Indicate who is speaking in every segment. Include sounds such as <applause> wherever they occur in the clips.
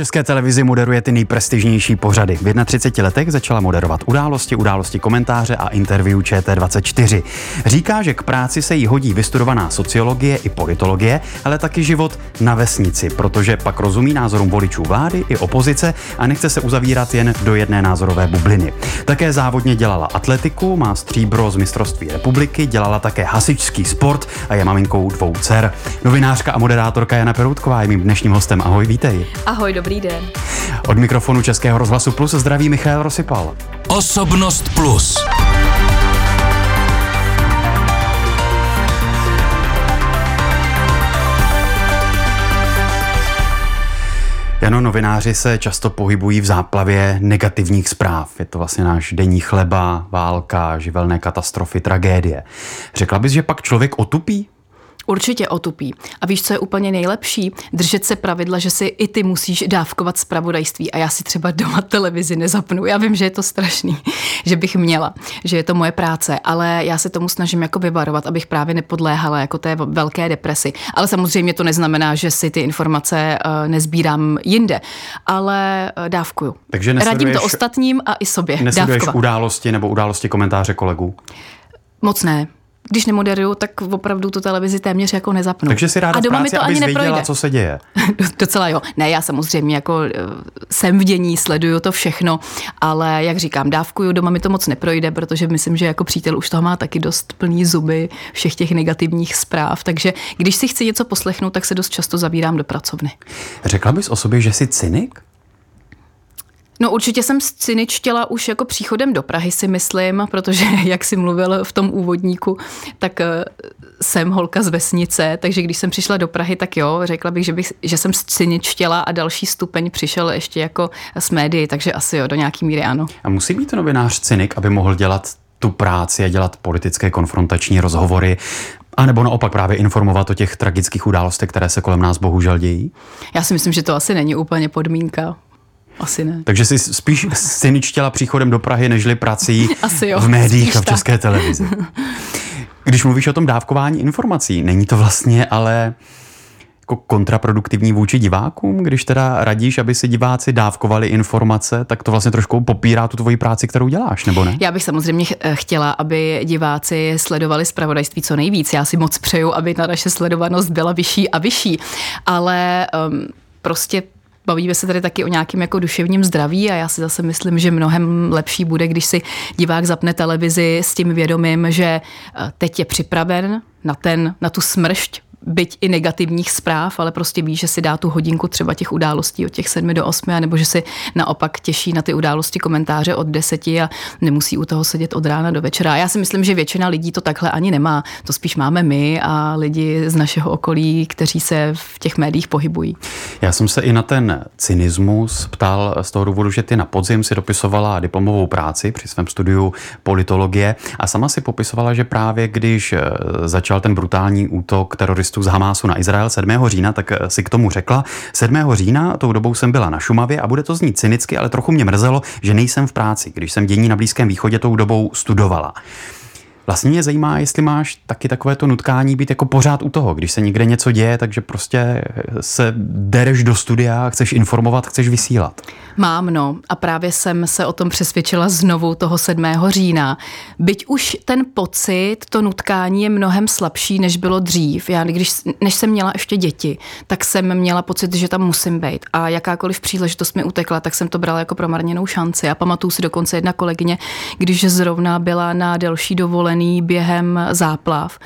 Speaker 1: České televizi moderuje ty nejprestižnější pořady. V 31 letech začala moderovat události, události komentáře a interview ČT24. Říká, že k práci se jí hodí vystudovaná sociologie i politologie, ale taky život na vesnici, protože pak rozumí názorům voličů vlády i opozice a nechce se uzavírat jen do jedné názorové bubliny. Také závodně dělala atletiku, má stříbro z mistrovství republiky, dělala také hasičský sport a je maminkou dvou dcer. Novinářka a moderátorka Jana Peroutková je mým dnešním hostem. Ahoj, vítej.
Speaker 2: Ahoj, dobrý den.
Speaker 1: Od mikrofonu Českého rozhlasu Plus zdraví Michal Rosypal.
Speaker 3: Osobnost Plus.
Speaker 1: Jano, novináři se často pohybují v záplavě negativních zpráv. Je to vlastně náš denní chleba, válka, živelné katastrofy, tragédie. Řekla bys, že pak člověk otupí?
Speaker 2: Určitě otupí. A víš, co je úplně nejlepší? Držet se pravidla, že si i ty musíš dávkovat zpravodajství. A já si třeba doma televizi nezapnu. Já vím, že je to strašný, <laughs> že bych měla, že je to moje práce, ale já se tomu snažím jako vyvarovat, abych právě nepodléhala jako té velké depresi. Ale samozřejmě to neznamená, že si ty informace eh, nezbírám jinde, ale eh, dávkuju. Takže Radím to ostatním a i sobě.
Speaker 1: Nesleduješ události nebo události komentáře kolegů?
Speaker 2: Moc ne když nemoderuju, tak opravdu tu televizi téměř jako nezapnu.
Speaker 1: Takže si ráda a doma práci, mi to ani neprojde. Věděla, co se děje. <laughs>
Speaker 2: Docela jo. Ne, já samozřejmě jako eh, jsem v dění, sleduju to všechno, ale jak říkám, dávkuju, doma mi to moc neprojde, protože myslím, že jako přítel už toho má taky dost plný zuby všech těch negativních zpráv. Takže když si chci něco poslechnout, tak se dost často zabírám do pracovny.
Speaker 1: Řekla bys o sobě, že jsi cynik?
Speaker 2: No určitě jsem cyničtěla už jako příchodem do Prahy si myslím, protože <laughs> jak si mluvil v tom úvodníku, tak eh, jsem holka z vesnice, takže když jsem přišla do Prahy, tak jo, řekla bych, že, bych, že jsem cyničtěla a další stupeň přišel ještě jako s médií, takže asi jo, do nějaký míry ano.
Speaker 1: A musí být novinář cynik, aby mohl dělat tu práci a dělat politické konfrontační rozhovory, a nebo naopak právě informovat o těch tragických událostech, které se kolem nás bohužel dějí?
Speaker 2: Já si myslím, že to asi není úplně podmínka. Asi ne.
Speaker 1: Takže jsi spíš syničtěla příchodem do Prahy, nežli prací <laughs> Asi jo, v médiích a v české tak. televizi. <laughs> Když mluvíš o tom dávkování informací, není to vlastně ale jako kontraproduktivní vůči divákům, když teda radíš, aby si diváci dávkovali informace, tak to vlastně trošku popírá tu tvoji práci, kterou děláš, nebo ne?
Speaker 2: Já bych samozřejmě chtěla, aby diváci sledovali zpravodajství co nejvíc. Já si moc přeju, aby ta naše sledovanost byla vyšší a vyšší, ale um, prostě bavíme se tady taky o nějakém jako duševním zdraví a já si zase myslím, že mnohem lepší bude, když si divák zapne televizi s tím vědomím, že eh, teď je připraven na, ten, na tu smršť byť i negativních zpráv, ale prostě ví, že si dá tu hodinku třeba těch událostí od těch sedmi do osmi, nebo že si naopak těší na ty události komentáře od deseti a nemusí u toho sedět od rána do večera. Já si myslím, že většina lidí to takhle ani nemá. To spíš máme my a lidi z našeho okolí, kteří se v těch médiích pohybují.
Speaker 1: Já jsem se i na ten cynismus ptal z toho důvodu, že ty na podzim si dopisovala diplomovou práci při svém studiu politologie a sama si popisovala, že právě když eh, začal ten brutální útok teroristů teroristů z Hamásu na Izrael 7. října, tak eh, si k tomu řekla. 7. října tou dobou jsem byla na Šumavě a bude to znít cynicky, ale trochu mě mrzelo, že nejsem v práci, když jsem dění na Blízkém východě tou dobou studovala. Vlastně mě zajímá, jestli máš taky takové to nutkání být jako pořád u toho, když se někde něco děje, takže prostě se dereš do studia, chceš informovat, chceš vysílat.
Speaker 2: Mám, no. A právě jsem se o tom přesvědčila znovu toho 7. října. Byť už ten pocit, to nutkání je mnohem slabší, než bylo dřív. Já, když, než jsem měla ještě děti, tak jsem měla pocit, že tam musím být. A jakákoliv příležitost mi utekla, tak jsem to brala jako promarněnou šanci. A pamatuju si dokonce jedna kolegyně, když zrovna byla na delší dovolený během záplav,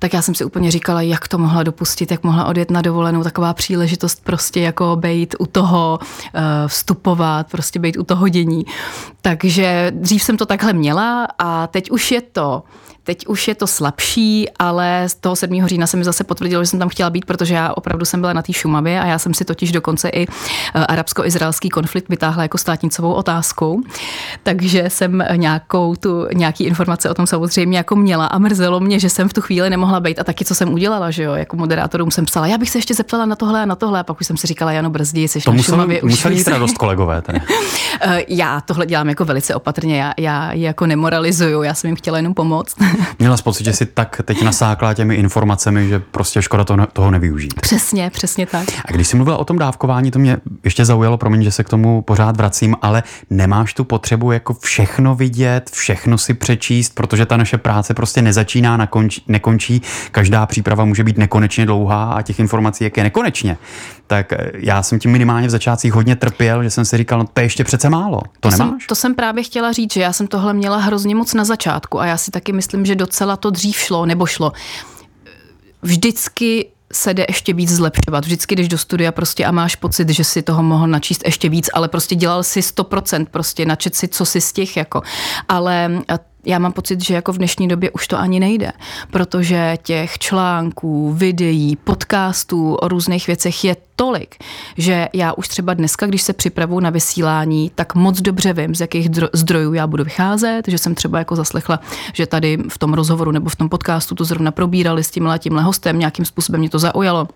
Speaker 2: tak já jsem si úplně říkala, jak to mohla dopustit, jak mohla odjet na dovolenou, taková příležitost prostě jako být u toho, eh, vstupovat, prostě být u toho dění. Takže dřív jsem to takhle měla a teď už je to Teď už je to slabší, ale z toho 7. října se mi zase potvrdilo, že jsem tam chtěla být, protože já opravdu jsem byla na té Šumavě a já jsem si totiž dokonce i eh, arabsko-izraelský konflikt vytáhla jako státnicovou otázku. Takže jsem nějakou tu, nějaký informace o tom samozřejmě jako měla a mrzelo mě, že jsem v tu chvíli nemohla mohla být a taky, co jsem udělala, že jo, jako moderátorům jsem psala, já bych se ještě zeptala na tohle a na tohle a pak už jsem si říkala, Jano Brzdí, jsi
Speaker 1: to
Speaker 2: na
Speaker 1: musel,
Speaker 2: Šumavě,
Speaker 1: museli mít radost kolegové. Tady. <laughs>
Speaker 2: Eh, já tohle dělám jako velice opatrně, já, já ji jako nemoralizuju, já jsem jim chtěla jenom pomoct. <laughs>
Speaker 1: Měla jsi pocit, že si tak teď nasákla těmi informacemi, že prostě škoda toho, toho nevyužít.
Speaker 2: Přesně, přesně tak.
Speaker 1: A když jsi mluvila o tom dávkování, to mě ještě zaujalo, promiň, že se k tomu pořád vracím, ale nemáš tu potřebu jako všechno vidět, všechno si přečíst, protože ta naše práce prostě nezačíná, nakončí, nekončí, každá příprava může být nekonečně dlouhá a těch informací jak je nekonečně. Tak eh, já jsem tím minimálně v začátcích hodně trpěl, že jsem si říkal, no to je ještě přece málo. To,
Speaker 2: to
Speaker 1: nemáš?
Speaker 2: Jsem, to jsem právě chtěla říct, že já jsem tohle měla hrozně moc na začátku a já si taky myslím, že docela to dřív šlo, nebo šlo. Vždycky se jde ještě víc zlepšovat. Vždycky jdeš do studia prostě a máš pocit, že si toho mohl načíst ještě víc, ale prostě dělal si 100%, prostě načet si, co si z těch jako. Ale já mám pocit, že jako v dnešní době už to ani nejde, protože těch článků, videí, podcastů o různých věcech je tolik, že já už třeba dneska, když se připravu na vysílání, tak moc dobře vím, z jakých zdrojů já budu vycházet, že jsem třeba jako zaslechla, že tady v tom rozhovoru nebo v tom podcastu to zrovna probírali s tímhle tímhle hostem, nějakým způsobem mě to zaujalo.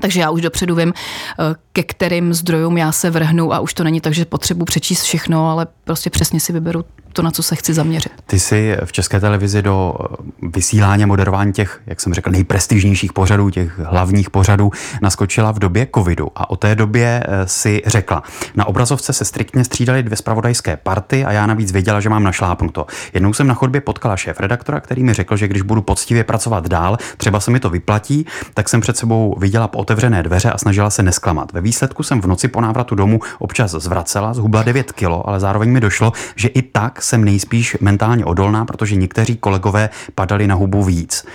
Speaker 2: Takže já už dopředu vím, eh, ke kterým zdrojům já se vrhnu a už to není tak, že potřebuji přečíst všechno, ale prostě přesně si vyberu to, na co se chci zaměřit.
Speaker 1: Ty jsi v České televizi do vysílání a moderování těch, jak jsem řekl, nejprestižnějších pořadů, těch hlavních pořadů, naskočila v době covidu. A o té době eh, si řekla, na obrazovce se striktně střídaly dvě spravodajské party a já navíc věděla, že mám našlápnuto. Jednou jsem na chodbě potkala šéf redaktora, který mi řekl, že když budu poctivě pracovat dál, třeba se mi to vyplatí, tak jsem před sebou viděla po otevřené dveře a snažila se nesklamat. Ve výsledku jsem v noci po návratu domů občas zvracela, zhubla 9 kilo, ale zároveň mi došlo, že i tak jsem nejspíš mentálně odolná, protože někteří kolegové padali na hubu víc.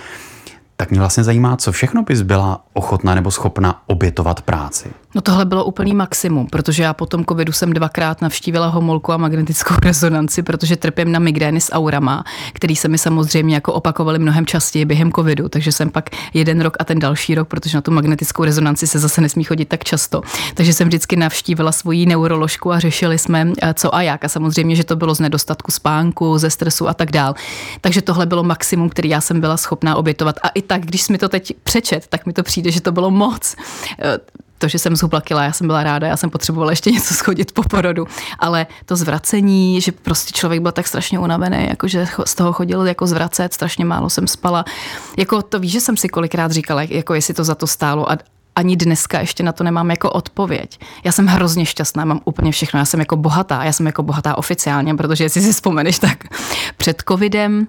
Speaker 1: Tak mě vlastně zajímá, co všechno bys byla ochotná nebo schopna obětovat práci.
Speaker 2: No tohle bylo úplný maximum, protože já po tom covidu jsem dvakrát navštívila homolku a magnetickou <laughs> rezonanci, protože trpím na migrény s aurama, který se mi samozřejmě jako opakovaly mnohem častěji během covidu, takže jsem pak jeden rok a ten další rok, protože na tu magnetickou rezonanci se zase nesmí chodit tak často. Takže jsem vždycky navštívila svoji neuroložku a řešili jsme eh, co a jak. A samozřejmě, že to bylo z nedostatku spánku, ze stresu a tak dál. Takže tohle bylo maximum, který já jsem byla schopná obětovat. A i tak, když mi to teď přečet, tak mi to přijde, že to bylo moc eh, to, že jsem zhubla kila, já jsem byla ráda, já jsem potřebovala ještě něco schodit po porodu, ale to zvracení, že prostě člověk byl tak strašně unavený, jako že z toho chodil jako zvracet, strašně málo jsem spala. Jako to víš, že jsem si kolikrát říkala, jako jestli to za to stálo a, ani dneska ještě na to nemám jako odpověď. Já jsem hrozně šťastná, mám úplně všechno. Já jsem jako bohatá, já jsem jako bohatá oficiálně, protože jestli si vzpomeneš, tak před covidem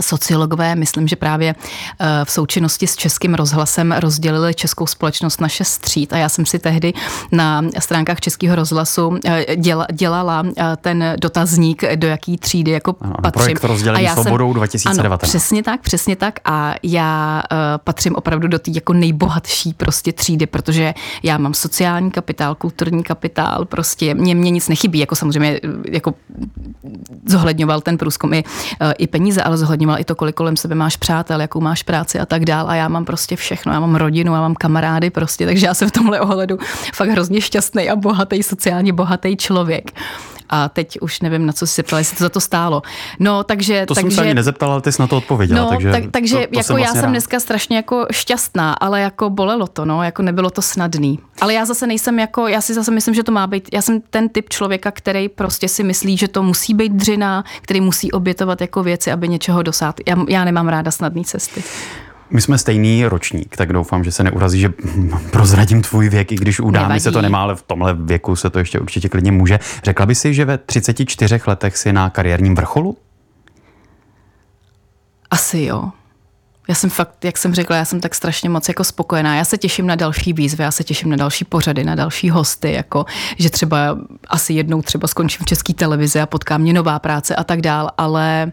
Speaker 2: Sociologové, myslím, že právě eh, v součinnosti s Českým rozhlasem rozdělili českou společnost na šest tříd a já jsem si tehdy na stránkách Českého rozhlasu eh, dělala eh, ten dotazník, do jaký třídy jako ano, patřím.
Speaker 1: Projekt rozdělení svobodou 2019. Ano,
Speaker 2: přesně tak, přesně tak a já patřím opravdu do té jako nejbohatší prostě třídy, protože já mám sociální kapitál, kulturní kapitál, prostě mě, mě nic nechybí, jako samozřejmě jako zohledňoval ten průzkum i, i peníze, ale zohledňoval zohledňoval i to, kolik kolem sebe máš přátel, jakou máš práci a tak dál. A já mám prostě všechno. Já mám rodinu, já mám kamarády prostě, takže já jsem v tomhle ohledu fakt hrozně šťastný a bohatý, sociálně bohatý člověk a teď už nevím, na co si se ptala, jestli to za to stálo. No, takže...
Speaker 1: To
Speaker 2: takže,
Speaker 1: jsem se ani nezeptala, ale ty jsi na to odpověděla.
Speaker 2: No,
Speaker 1: takže
Speaker 2: tak, takže
Speaker 1: to, to
Speaker 2: jako
Speaker 1: jsem
Speaker 2: já
Speaker 1: vlastně
Speaker 2: jsem
Speaker 1: rád.
Speaker 2: dneska strašně jako šťastná, ale jako bolelo to, no, jako nebylo to snadný. Ale já zase nejsem jako, já si zase myslím, že to má být, já jsem ten typ člověka, který prostě si myslí, že to musí být dřina, který musí obětovat jako věci, aby něčeho dosáhl. Já, já nemám ráda snadné cesty.
Speaker 1: My jsme stejný ročník, tak doufám, že se neurazí, že <laughs> prozradím tvůj věk, i když u dámy se to nemá, ale v tomhle věku se to ještě určitě klidně může. Řekla by si, že ve 34 letech si na kariérním vrcholu?
Speaker 2: Asi jo. Já jsem fakt, jak jsem řekla, já jsem tak strašně moc jako spokojená. Já se těším na další výzvy, já se těším na další pořady, na další hosty, jako že třeba asi jednou třeba skončím v české televizi a potká mě nová práce a tak dál, ale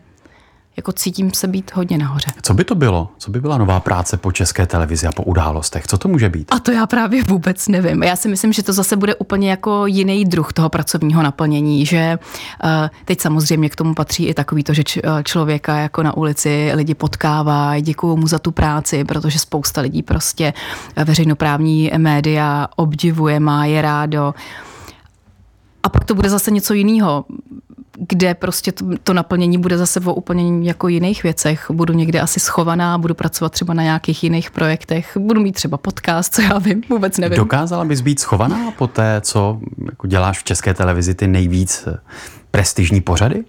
Speaker 2: jako cítím se být hodně nahoře.
Speaker 1: Co by to bylo? Co by byla nová práce po české televizi a po událostech? Co to může být?
Speaker 2: A to já právě vůbec nevím. Já si myslím, že to zase bude úplně jako jiný druh toho pracovního naplnění, že uh, teď samozřejmě k tomu patří i takový to, že eh, člověka jako na ulici lidi potkává, děkuju mu za tu práci, protože spousta lidí prostě eh, veřejnoprávní média obdivuje, má je rádo. A pak to bude zase něco jiného kde prostě to, to naplnění bude zase o úplně jako jiných věcech. Budu někde asi schovaná, budu pracovat třeba na nějakých jiných projektech, budu mít třeba podcast, <laughs> co já vím, vůbec nevím.
Speaker 1: Dokázala bys být schovaná po té, co jako děláš v české televizi ty nejvíc prestižní pořady?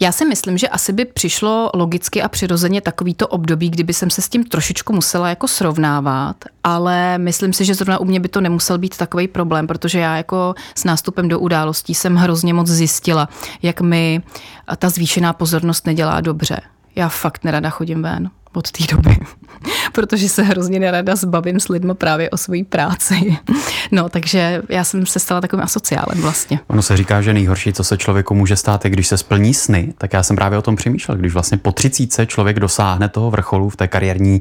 Speaker 2: Já si myslím, že asi by přišlo logicky a přirozeně takovýto období, kdyby jsem se s tím trošičku musela jako srovnávat, ale myslím si, že zrovna u mě by to nemusel být takový problém, protože já jako s nástupem do událostí jsem hrozně moc zjistila, jak mi ta zvýšená pozornost nedělá dobře. Já fakt nerada chodím ven od té doby, <laughs> protože se hrozně nerada zbavím s lidmi právě o své práci. <laughs> No, takže já jsem se stala takovým asociálem vlastně.
Speaker 1: Ono se říká, že nejhorší, co se člověku může stát, je když se splní sny, tak já jsem právě o tom přemýšlel, když vlastně po třicíce člověk dosáhne toho vrcholu v té kariérní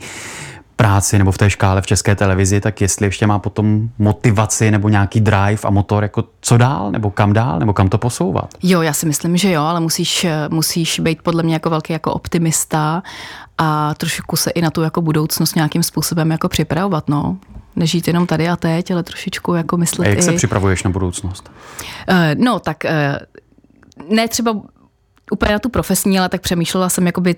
Speaker 1: práci nebo v té škále v české televizi, tak jestli ještě má potom motivaci nebo nějaký drive a motor, jako co dál, nebo kam dál, nebo kam to posouvat?
Speaker 2: Jo, já si myslím, že jo, ale musíš, musíš být podle mě jako velký jako optimista a trošku se i na tu jako budoucnost nějakým způsobem jako připravovat, no. Nežít jenom tady a teď, ale trošičku jako myslet
Speaker 1: A jak
Speaker 2: i...
Speaker 1: se připravuješ na budoucnost?
Speaker 2: Uh, no, tak uh, ne třeba úplně na tu profesní, ale tak přemýšlela jsem jakoby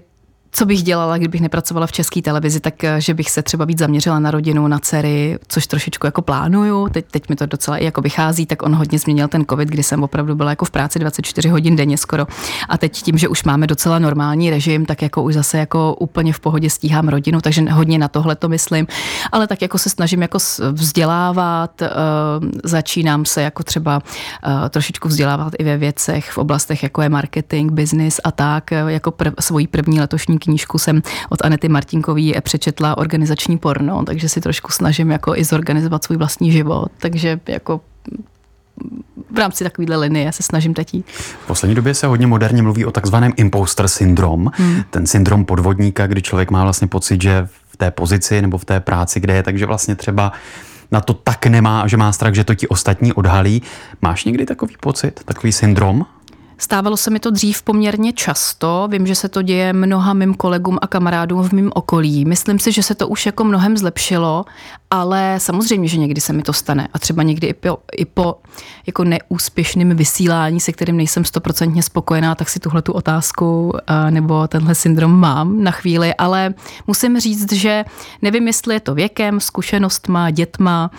Speaker 2: co bych dělala, kdybych nepracovala v české televizi, tak eh, že bych se třeba víc zaměřila na rodinu, na dcery, což trošičku jako plánuju. Teď, teď mi to docela i jako vychází, tak on hodně změnil ten covid, kdy jsem opravdu byla jako v práci 24 hodin denně skoro. A teď tím, že už máme docela normální režim, tak jako už zase jako úplně v pohodě stíhám rodinu, takže hodně na tohle to myslím. Ale tak jako se snažím jako vzdělávat, eh, začínám se jako třeba eh, trošičku vzdělávat i ve věcech v oblastech, jako je marketing, business a tak, jako prv, svoji první letošní knížku jsem od Anety Martinkový přečetla organizační porno, takže si trošku snažím jako i zorganizovat svůj vlastní život, takže jako v rámci takovéhle linie se snažím teď
Speaker 1: V poslední době se hodně moderně mluví o takzvaném imposter syndrom, hmm. ten syndrom podvodníka, kdy člověk má vlastně pocit, že v té pozici nebo v té práci, kde je, takže vlastně třeba na to tak nemá, že má strach, že to ti ostatní odhalí. Máš někdy takový pocit, takový syndrom?
Speaker 2: Stávalo se mi to dřív poměrně často. Vím, že se to děje mnoha mým kolegům a kamarádům v mém okolí. Myslím si, že se to už jako mnohem zlepšilo, ale samozřejmě, že někdy se mi to stane. A třeba někdy i po, i po jako neúspěšném vysílání, se kterým nejsem stoprocentně spokojená, tak si tuhle tu otázku nebo tenhle syndrom mám na chvíli. Ale musím říct, že nevím, jestli je to věkem, zkušenostma, dětma,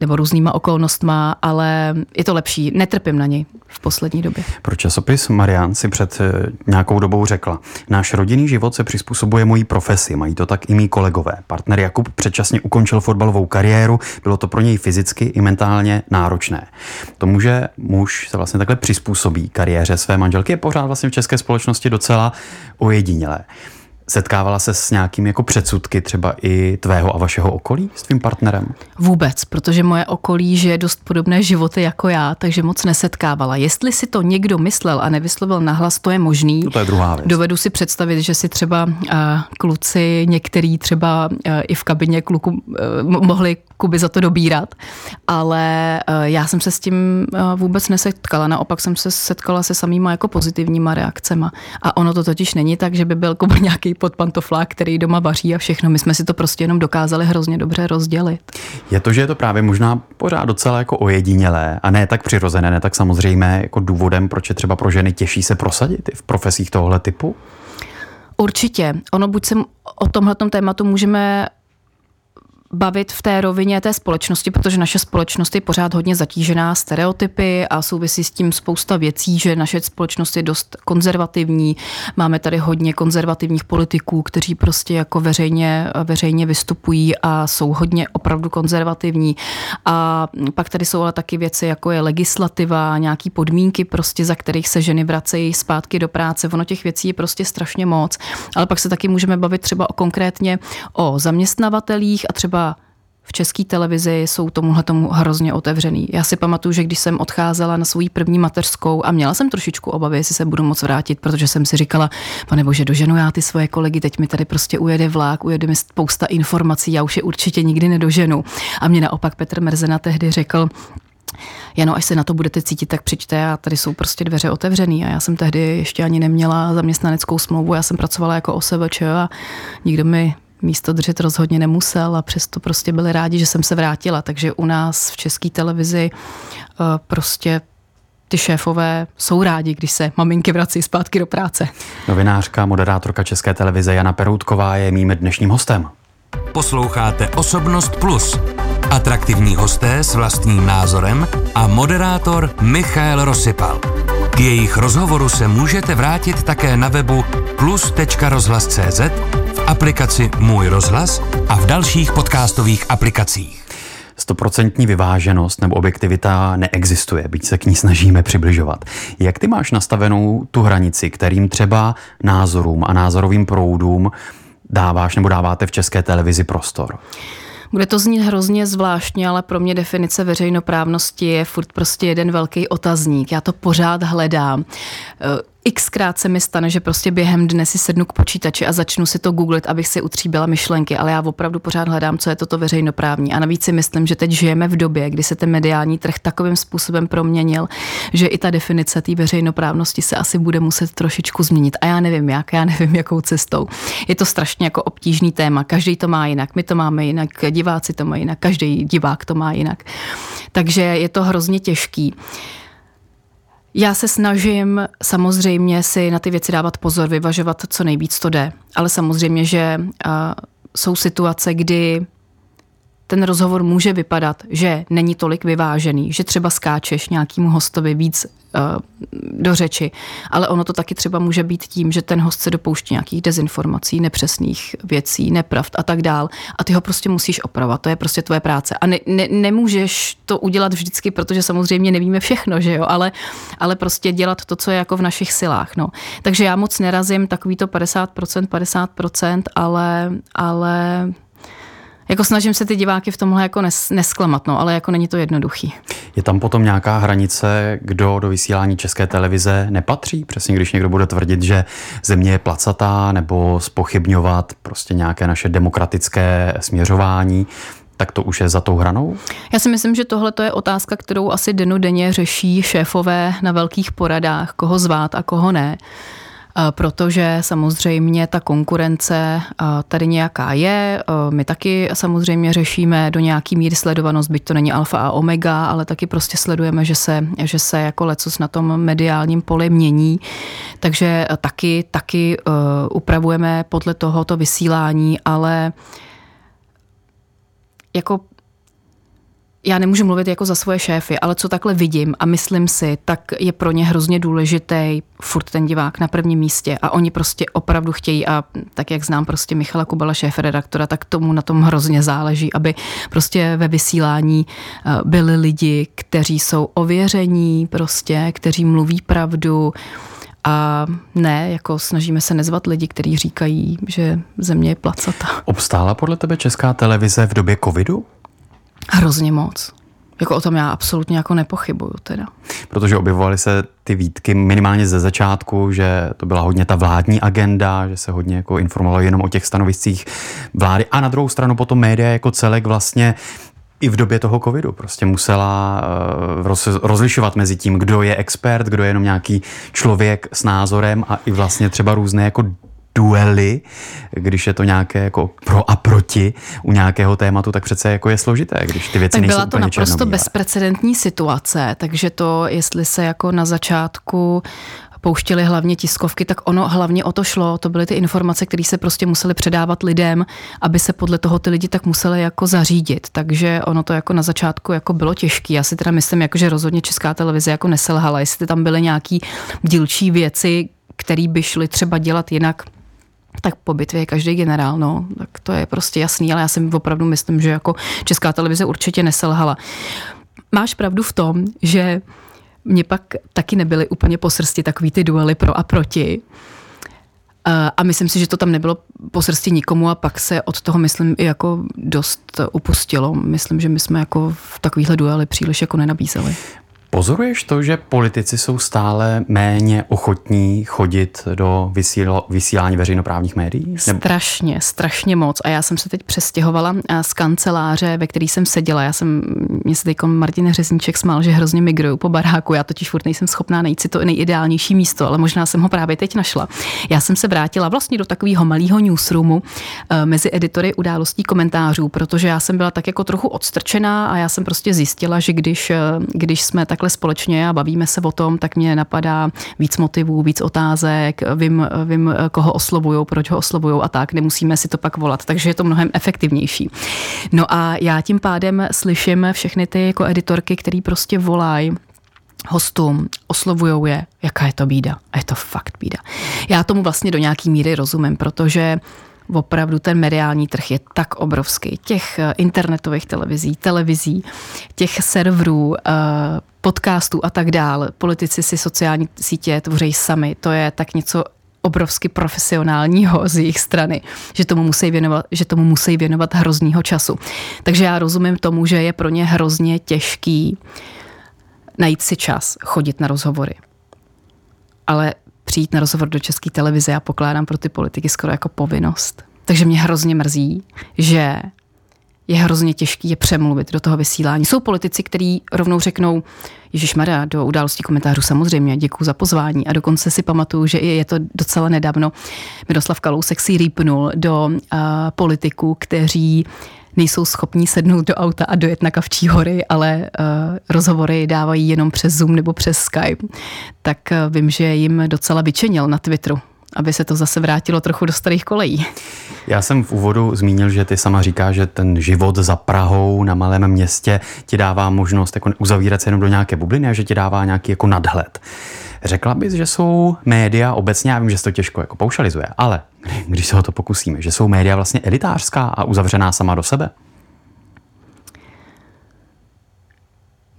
Speaker 2: nebo různýma okolnostma, ale je to lepší. Netrpím na něj v poslední době.
Speaker 1: Pro časopis Marian si před eh, nějakou dobou řekla, náš rodinný život se přizpůsobuje mojí profesi, mají to tak i mý kolegové. Partner Jakub předčasně ukončil fotbalovou kariéru, bylo to pro něj fyzicky i mentálně náročné. Tomu, že muž se vlastně takhle přizpůsobí kariéře své manželky, je pořád vlastně v české společnosti docela ojedinělé. Setkávala se s nějakým jako předsudky třeba i tvého a vašeho okolí s tvým partnerem?
Speaker 2: Vůbec, protože moje okolí žije dost podobné životy jako já, takže moc nesetkávala. Jestli si to někdo myslel a nevyslovil nahlas, to je možný.
Speaker 1: No to je druhá věc.
Speaker 2: Dovedu si představit, že si třeba uh, kluci, některý třeba uh, i v kabině kluku uh, mohli Kuby za to dobírat, ale uh, já jsem se s tím uh, vůbec nesetkala. Naopak jsem se setkala se samýma jako pozitivníma reakcema. A ono to totiž není tak, že by byl Kuba <laughs> nějaký podpantoflák, který doma vaří a všechno. My jsme si to prostě jenom dokázali hrozně dobře rozdělit.
Speaker 1: Je to, že je to právě možná pořád docela jako ojedinělé a ne tak přirozené, ne tak samozřejmé jako důvodem, proč je třeba pro ženy těžší se prosadit v profesích tohle typu?
Speaker 2: Určitě. Ono buď se o tomhle tématu můžeme bavit v té rovině té společnosti, protože naše společnost je pořád hodně zatížená stereotypy a souvisí s tím spousta věcí, že naše společnost je dost konzervativní. Máme tady hodně konzervativních politiků, kteří prostě jako veřejně, veřejně vystupují a jsou hodně opravdu konzervativní. A pak tady jsou ale taky věci, jako je legislativa, nějaký podmínky, prostě za kterých se ženy vracejí zpátky do práce. Ono těch věcí je prostě strašně moc. Ale pak se taky můžeme bavit třeba o konkrétně o zaměstnavatelích a třeba třeba v české televizi jsou tomuhle tomu hrozně otevřený. Já si pamatuju, že když jsem odcházela na svou první mateřskou a měla jsem trošičku obavy, jestli se budu moc vrátit, protože jsem si říkala, pane bože, doženu já ty svoje kolegy, teď mi tady prostě ujede vlák, ujede mi spousta informací, já už je určitě nikdy nedoženu. A mě naopak Petr Merzena tehdy řekl, Jano, až se na to budete cítit, tak přijďte a tady jsou prostě dveře otevřený. A já jsem tehdy ještě ani neměla zaměstnaneckou smlouvu, já jsem pracovala jako OSVČ a nikdo mi místo držet rozhodně nemusel a přesto prostě byli rádi, že jsem se vrátila. Takže u nás v české televizi eh, prostě ty šéfové jsou rádi, když se maminky vrací zpátky do práce.
Speaker 1: Novinářka, moderátorka České televize Jana Peroutková je mým dnešním hostem.
Speaker 3: Posloucháte Osobnost Plus. Atraktivní hosté s vlastním názorem a moderátor Michael Rosypal. K jejich rozhovoru se můžete vrátit také na webu plus.rozhlas.cz, v aplikaci Můj rozhlas a v dalších podcastových aplikacích.
Speaker 1: Stoprocentní vyváženost nebo objektivita neexistuje, byť se k ní snažíme přibližovat. Jak ty máš nastavenou tu hranici, kterým třeba názorům a názorovým proudům dáváš nebo dáváte v české televizi prostor?
Speaker 2: Bude to znít hrozně zvláštně, ale pro mě definice veřejnoprávnosti je furt prostě jeden velký otazník. Já to pořád hledám xkrát se mi stane, že prostě během dne si sednu k počítači a začnu si to googlit, abych si utříbila myšlenky, ale já opravdu pořád hledám, co je toto veřejnoprávní. A navíc si myslím, že teď žijeme v době, kdy se ten mediální trh takovým způsobem proměnil, že i ta definice té veřejnoprávnosti se asi bude muset trošičku změnit. A já nevím jak, já nevím jakou cestou. Je to strašně jako obtížný téma. Každý to má jinak, my to máme jinak, diváci to mají jinak, každý divák to má jinak. Takže je to hrozně těžký. Já se snažím samozřejmě si na ty věci dávat pozor, vyvažovat co nejvíc to jde. Ale samozřejmě, že uh, jsou situace, kdy ten rozhovor může vypadat, že není tolik vyvážený, že třeba skáčeš nějakému hostovi víc uh, do řeči, ale ono to taky třeba může být tím, že ten host se dopouští nějakých dezinformací, nepřesných věcí, nepravd a tak dál. A ty ho prostě musíš opravovat, to je prostě tvoje práce. A ne, ne, nemůžeš to udělat vždycky, protože samozřejmě nevíme všechno, že jo, ale, ale prostě dělat to, co je jako v našich silách, no. Takže já moc nerazím takový to 50%, 50%, ale, ale jako snažím se ty diváky v tomhle jako nes, nesklamat, no, ale jako není to jednoduchý.
Speaker 1: Je tam potom nějaká hranice, kdo do vysílání české televize nepatří? Přesně když někdo bude tvrdit, že země je placatá nebo spochybňovat prostě nějaké naše demokratické směřování, tak to už je za tou hranou?
Speaker 2: Já si myslím, že tohle je otázka, kterou asi denodenně řeší šéfové na velkých poradách, koho zvát a koho ne protože samozřejmě ta konkurence tady nějaká je. My taky samozřejmě řešíme do nějaký míry sledovanost, byť to není alfa a omega, ale taky prostě sledujeme, že se, že se jako lecos na tom mediálním poli mění. Takže taky, taky upravujeme podle tohoto vysílání, ale jako já nemůžu mluvit jako za svoje šéfy, ale co takhle vidím a myslím si, tak je pro ně hrozně důležitý furt ten divák na prvním místě a oni prostě opravdu chtějí a tak jak znám prostě Michala Kubala, šéf redaktora, tak tomu na tom hrozně záleží, aby prostě ve vysílání eh, byli lidi, kteří jsou ověření prostě, kteří mluví pravdu, a ne, jako snažíme se nezvat lidi, kteří říkají, že země je placata.
Speaker 1: Obstála podle tebe česká televize v době covidu?
Speaker 2: Hrozně moc. Jako o tom já absolutně jako nepochybuju teda.
Speaker 1: Protože objevovaly se ty výtky minimálně ze začátku, že to byla hodně ta vládní agenda, že se hodně jako informovalo jenom o těch stanoviscích vlády a na druhou stranu potom média jako celek vlastně i v době toho covidu prostě musela roz, rozlišovat mezi tím, kdo je expert, kdo je jenom nějaký člověk s názorem a i vlastně třeba různé jako duely, když je to nějaké jako pro a proti u nějakého tématu, tak přece jako je složité, když ty věci
Speaker 2: tak
Speaker 1: nejsou
Speaker 2: byla to naprosto bezprecedentní situace, takže to, jestli se jako na začátku pouštěli hlavně tiskovky, tak ono hlavně o to šlo. To byly ty informace, které se prostě museli předávat lidem, aby se podle toho ty lidi tak museli jako zařídit. Takže ono to jako na začátku jako bylo těžké. Já si teda myslím, jako, že rozhodně Česká televize jako neselhala, jestli tam byly nějaký dílčí věci, které by šly třeba dělat jinak, tak po bitvě je každý generál, no, tak to je prostě jasný, ale já si opravdu myslím, že jako česká televize určitě neselhala. Máš pravdu v tom, že mě pak taky nebyly úplně po srsti takový ty duely pro a proti. A myslím si, že to tam nebylo po srsti nikomu a pak se od toho, myslím, i jako dost upustilo. Myslím, že my jsme jako v takovýchhle duely příliš jako nenabízeli.
Speaker 1: Pozoruješ to, že politici jsou stále méně ochotní chodit do vysíl, vysílání veřejnoprávních médií?
Speaker 2: Strašně, strašně moc. A já jsem se teď přestěhovala eh, z kanceláře, ve který jsem seděla. Já jsem, mě se teď Martin Řezníček smál, že hrozně migruju po baráku. Já totiž furt nejsem schopná najít si to nejideálnější místo, ale možná jsem ho právě teď našla. Já jsem se vrátila vlastně do takového malého newsroomu eh, mezi editory událostí komentářů, protože já jsem byla tak jako trochu odstrčená a já jsem prostě zjistila, že když, eh, když jsme tak takhle společně a bavíme se o tom, tak mě napadá víc motivů, víc otázek, vím, vím koho oslovují, proč ho oslovují a tak, nemusíme si to pak volat, takže je to mnohem efektivnější. No a já tím pádem slyším všechny ty jako editorky, který prostě volají hostům, oslovujou je, jaká je to bída. A je to fakt bída. Já tomu vlastně do nějaký míry rozumím, protože opravdu ten mediální trh je tak obrovský. Těch eh, internetových televizí, televizí, těch serverů, eh, podcastů a tak dále. Politici si sociální sítě tvoří sami. To je tak něco obrovsky profesionálního z jejich strany, že tomu musí věnovat, že tomu musí věnovat hroznýho času. Takže já rozumím tomu, že je pro ně hrozně těžký najít si čas, chodit na rozhovory. Ale přijít na rozhovor do české televize já pokládám pro ty politiky skoro jako povinnost. Takže mě hrozně mrzí, že je hrozně těžký je přemluvit do toho vysílání. Jsou politici, kteří rovnou řeknou, Ježíš Maria, do událostí komentářů samozřejmě, děkuji za pozvání. A dokonce si pamatuju, že je to docela nedávno. Miroslav Kalousek si rýpnul do uh, politiků, kteří nejsou schopní sednout do auta a dojet na Kavčí hory, ale uh, rozhovory dávají jenom přes Zoom nebo přes Skype, tak uh, vím, že jim docela vyčenil na Twitteru aby se to zase vrátilo trochu do starých kolejí.
Speaker 1: Já jsem v úvodu zmínil, že ty sama říká, že ten život za Prahou na malém městě ti dává možnost jako uzavírat se jenom do nějaké bubliny a že ti dává nějaký jako nadhled. Řekla bys, že jsou média obecně, já vím, že se to těžko jako paušalizuje, ale když se o to pokusíme, že jsou média vlastně elitářská a uzavřená sama do sebe?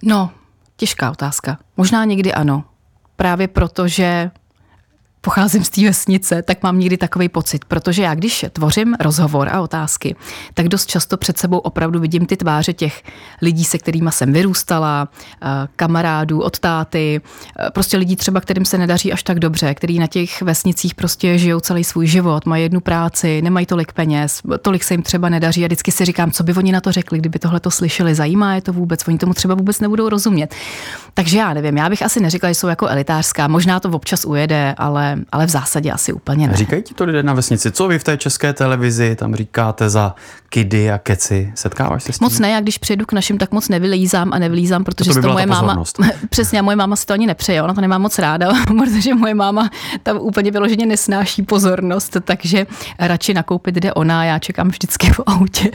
Speaker 2: No, těžká otázka. Možná někdy ano. Právě proto, že pocházím z té vesnice, tak mám někdy takový pocit, protože já když tvořím rozhovor a otázky, tak dost často před sebou opravdu vidím ty tváře těch lidí, se kterými jsem vyrůstala, eh, kamarádů od táty, eh, prostě lidí třeba, kterým se nedaří až tak dobře, který na těch vesnicích prostě žijou celý svůj život, mají jednu práci, nemají tolik peněz, tolik se jim třeba nedaří a vždycky si říkám, co by oni na to řekli, kdyby tohle to slyšeli, zajímá je to vůbec, oni tomu třeba vůbec nebudou rozumět. Takže já nevím, já bych asi neřekla, že jsou jako elitářská, možná to občas ujede, ale ale, v zásadě asi úplně ne.
Speaker 1: Říkají ti to lidé na vesnici, co vy v té české televizi tam říkáte za kidy a keci, setkáváš se s tím?
Speaker 2: Moc ne, já když přijedu k našim, tak moc nevylízám a nevylízám, protože to, by to moje máma, <laughs> přesně, moje máma si to ani nepřeje, ona to nemá moc ráda, <laughs> protože moje máma tam úplně vyloženě nesnáší pozornost, takže radši nakoupit jde ona já čekám vždycky v autě.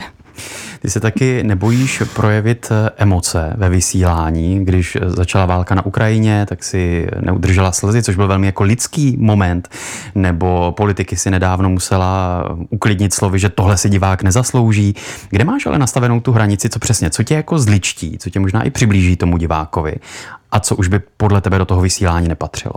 Speaker 1: Ty se taky nebojíš projevit eh, emoce ve vysílání. Když začala válka na Ukrajině, tak si neudržela slzy, což byl velmi jako lidský moment. Nebo politiky si nedávno musela uklidnit slovy, že tohle si divák nezaslouží. Kde máš ale nastavenou tu hranici, co přesně, co tě jako zličtí, co tě možná i přiblíží tomu divákovi a co už by podle tebe do toho vysílání nepatřilo?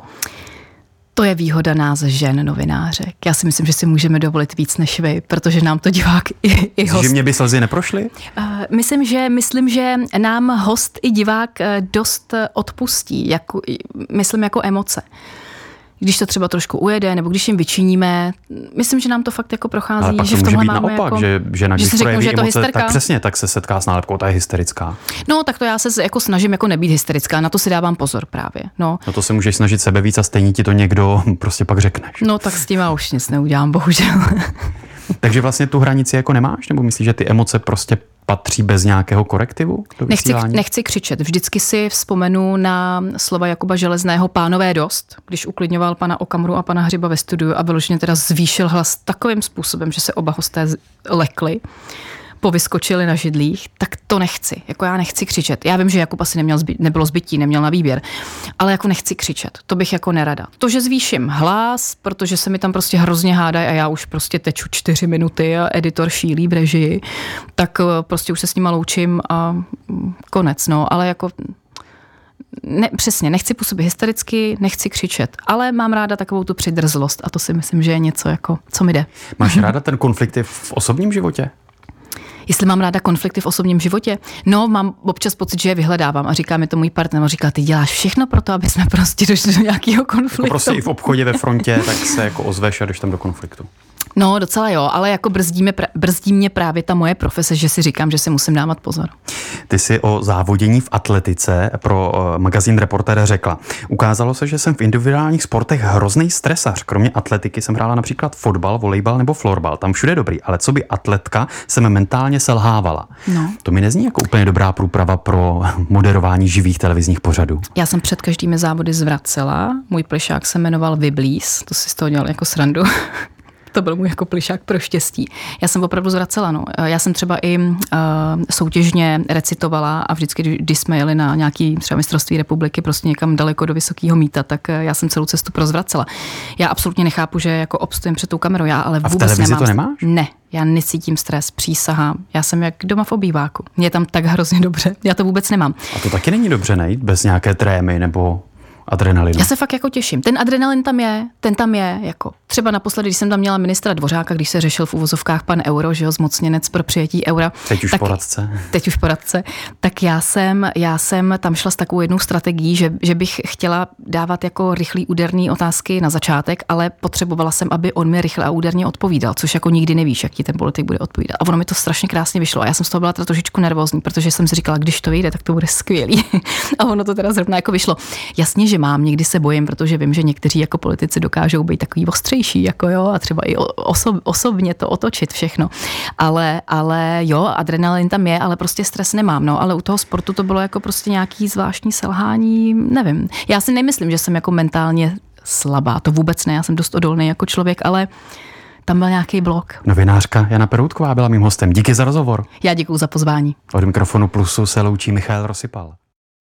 Speaker 2: To je výhoda nás žen novinářek. Já si myslím, že si můžeme dovolit víc než vy, protože nám to divák i, i host...
Speaker 1: Že mě by slzy neprošly? Uh,
Speaker 2: myslím, že, myslím, že nám host i divák eh, dost odpustí, jako, myslím jako emoce. Když to třeba trošku ujede, nebo když jim vyčiníme. Myslím, že nám to fakt jako prochází,
Speaker 1: Ale pak
Speaker 2: že
Speaker 1: to
Speaker 2: v tomhle máme
Speaker 1: naopak,
Speaker 2: jako,
Speaker 1: že žena, když že řeknu, že je to emoce, hysterka. tak přesně, tak se setká s nálepkou, ta je hysterická.
Speaker 2: No, tak to já se jako snažím jako nebýt hysterická, na to si dávám pozor právě. No.
Speaker 1: no to se můžeš snažit sebe víc a stejně ti to někdo <laughs> prostě pak řekneš.
Speaker 2: No tak s tím já už nic neudělám, bohužel. <laughs>
Speaker 1: Takže vlastně tu hranici jako nemáš, nebo myslíš, že ty emoce prostě patří bez nějakého korektivu do
Speaker 2: nechci, nechci křičet. Vždycky si vzpomenu na slova Jakuba Železného pánové dost, když uklidňoval pana Okamru a pana Hřiba ve studiu a vyloženě teda zvýšil hlas takovým způsobem, že se oba hosté lekli povyskočili na židlích, tak to nechci. Jako já nechci křičet. Já vím, že Jakub asi neměl zby, nebylo zbytí, neměl na výběr, ale jako nechci křičet. To bych jako nerada. To, že zvýším hlas, protože se mi tam prostě hrozně hádají a já už prostě teču čtyři minuty a editor šílí v režii, tak eh, prostě už se s nima loučím a mm, konec. No, ale jako ne, přesně, nechci působit hystericky, nechci křičet, ale mám ráda takovou tu přidrzlost a to si myslím, že je něco, jako, co mi jde.
Speaker 1: Máš <laughs> ráda ten konflikt v osobním životě?
Speaker 2: Jestli mám ráda konflikty v osobním životě. No, mám občas pocit, že je vyhledávám a říká mi to můj partner, a říká, ty děláš všechno pro to, aby jsme prostě došli do nějakého konfliktu. Jako
Speaker 1: prostě i v obchodě ve frontě, tak se jako ozveš a jdeš tam do konfliktu.
Speaker 2: No, docela jo, ale jako brzdí mě, brzdí mě právě ta moje profese, že si říkám, že si musím dávat pozor.
Speaker 1: Ty jsi o závodění v atletice pro uh, magazín Reporter řekla. Ukázalo se, že jsem v individuálních sportech hrozný stresař. Kromě atletiky jsem hrála například fotbal, volejbal nebo florbal. Tam všude dobrý, ale co by atletka jsem mentálně selhávala. No. To mi nezní jako úplně dobrá průprava pro moderování živých televizních pořadů.
Speaker 2: Já jsem před každými závody zvracela. Můj plišák se jmenoval Viblís, to si z toho dělal jako srandu to byl můj jako plišák pro štěstí. Já jsem opravdu zvracela. No. Já jsem třeba i uh, soutěžně recitovala a vždycky, když jsme jeli na nějaký třeba mistrovství republiky, prostě někam daleko do vysokého míta, tak eh, já jsem celou cestu prozvracela. Já absolutně nechápu, že jako obstojím před tou kamerou, já ale
Speaker 1: a
Speaker 2: vůbec
Speaker 1: nemám. to nemáš?
Speaker 2: Ne, já necítím stres, přísahám. Já jsem jak doma v obýváku. Mě je tam tak hrozně dobře. Já to vůbec nemám.
Speaker 1: A to taky není dobře nejít bez nějaké trémy nebo adrenalinu.
Speaker 2: Já se fakt jako těším. Ten adrenalin tam je, ten tam je. Jako třeba naposledy, když jsem tam měla ministra Dvořáka, když se řešil v uvozovkách pan Euro, že jo, zmocněnec pro přijetí eura.
Speaker 1: Teď už tak, poradce.
Speaker 2: Teď už poradce. Tak já jsem, já jsem tam šla s takovou jednou strategií, že, že bych chtěla dávat jako rychlý úderný otázky na začátek, ale potřebovala jsem, aby on mi rychle a úderně odpovídal, což jako nikdy nevíš, jak ti ten politik bude odpovídat. A ono mi to strašně krásně vyšlo. A já jsem z toho byla teda trošičku nervózní, protože jsem si říkala, když to vyjde, tak to bude skvělý. <laughs> a ono to teda zrovna jako vyšlo. Jasně, že mám, někdy se bojím, protože vím, že někteří jako politici dokážou být takový ostřejší, jako jo, a třeba i osob, osobně to otočit všechno. Ale, ale jo, adrenalin tam je, ale prostě stres nemám, no, ale u toho sportu to bylo jako prostě nějaký zvláštní selhání, nevím. Já si nemyslím, že jsem jako mentálně slabá, to vůbec ne, já jsem dost odolný jako člověk, ale tam byl nějaký blok.
Speaker 1: Novinářka Jana Peroutková byla mým hostem. Díky za rozhovor.
Speaker 2: Já děkuji za pozvání.
Speaker 1: Od mikrofonu Plusu se loučí Michal Rosypal.